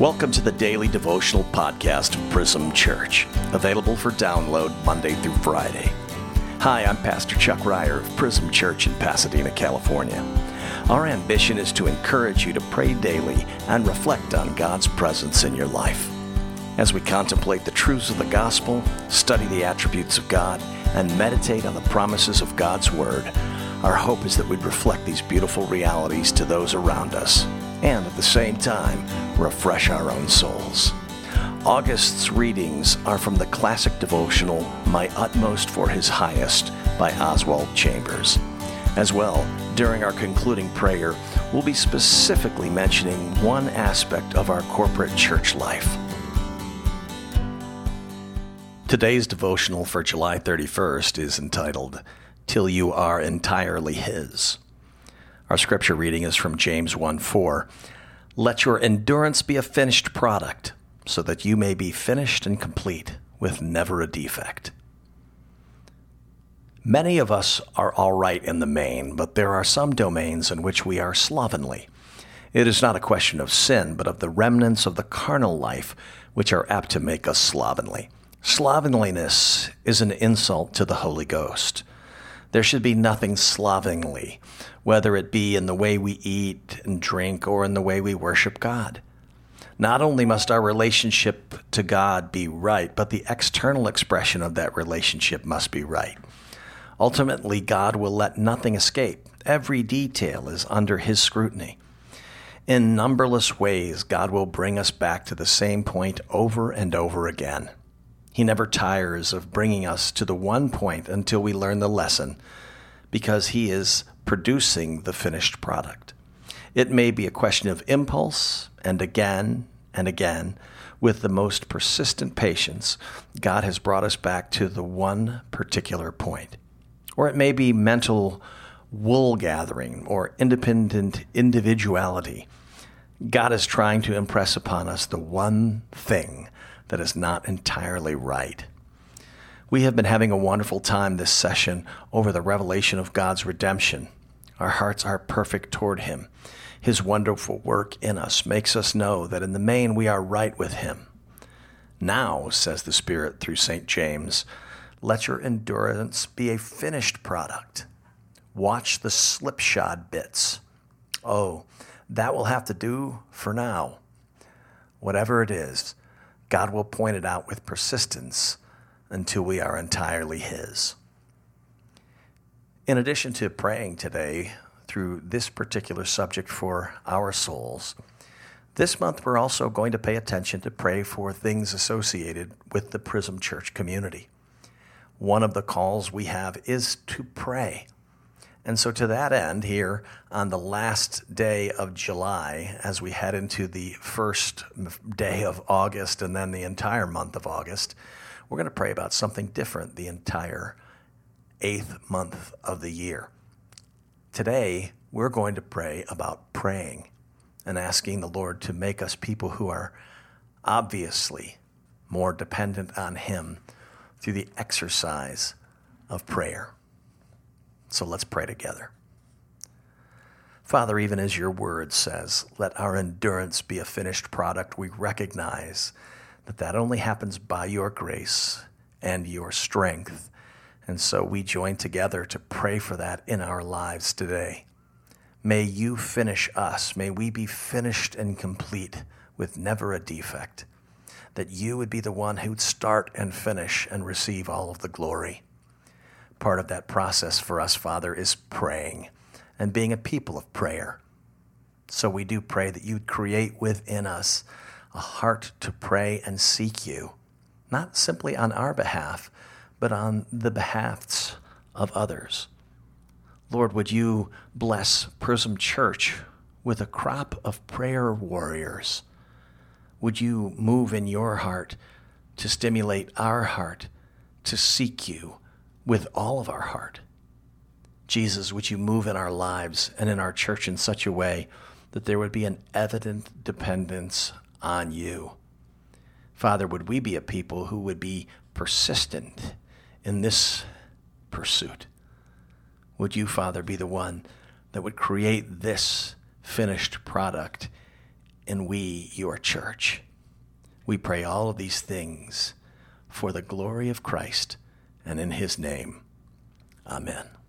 Welcome to the daily devotional podcast of Prism Church, available for download Monday through Friday. Hi, I'm Pastor Chuck Ryer of Prism Church in Pasadena, California. Our ambition is to encourage you to pray daily and reflect on God's presence in your life. As we contemplate the truths of the gospel, study the attributes of God, and meditate on the promises of God's Word, our hope is that we'd reflect these beautiful realities to those around us and at the same time refresh our own souls. August's readings are from the classic devotional My Utmost for His Highest by Oswald Chambers. As well, during our concluding prayer, we'll be specifically mentioning one aspect of our corporate church life. Today's devotional for July 31st is entitled, Till You Are Entirely His. Our scripture reading is from James 1 4. Let your endurance be a finished product, so that you may be finished and complete, with never a defect. Many of us are all right in the main, but there are some domains in which we are slovenly. It is not a question of sin, but of the remnants of the carnal life which are apt to make us slovenly. Slovenliness is an insult to the Holy Ghost. There should be nothing slovenly, whether it be in the way we eat and drink or in the way we worship God. Not only must our relationship to God be right, but the external expression of that relationship must be right. Ultimately, God will let nothing escape. Every detail is under His scrutiny. In numberless ways, God will bring us back to the same point over and over again. He never tires of bringing us to the one point until we learn the lesson, because He is producing the finished product. It may be a question of impulse, and again and again, with the most persistent patience, God has brought us back to the one particular point. Or it may be mental wool gathering or independent individuality. God is trying to impress upon us the one thing that is not entirely right. We have been having a wonderful time this session over the revelation of God's redemption. Our hearts are perfect toward Him. His wonderful work in us makes us know that in the main we are right with Him. Now, says the Spirit through St. James, let your endurance be a finished product. Watch the slipshod bits. Oh, that will have to do for now. Whatever it is, God will point it out with persistence until we are entirely His. In addition to praying today through this particular subject for our souls, this month we're also going to pay attention to pray for things associated with the Prism Church community. One of the calls we have is to pray. And so, to that end, here on the last day of July, as we head into the first day of August and then the entire month of August, we're going to pray about something different the entire eighth month of the year. Today, we're going to pray about praying and asking the Lord to make us people who are obviously more dependent on Him through the exercise of prayer. So let's pray together. Father, even as your word says, let our endurance be a finished product, we recognize that that only happens by your grace and your strength. And so we join together to pray for that in our lives today. May you finish us. May we be finished and complete with never a defect. That you would be the one who'd start and finish and receive all of the glory part of that process for us, Father, is praying and being a people of prayer. So we do pray that you'd create within us a heart to pray and seek you, not simply on our behalf, but on the behalfs of others. Lord, would you bless Prism Church with a crop of prayer warriors? Would you move in your heart to stimulate our heart to seek you with all of our heart. Jesus, would you move in our lives and in our church in such a way that there would be an evident dependence on you? Father, would we be a people who would be persistent in this pursuit? Would you, Father, be the one that would create this finished product and we, your church. We pray all of these things for the glory of Christ and in his name. Amen.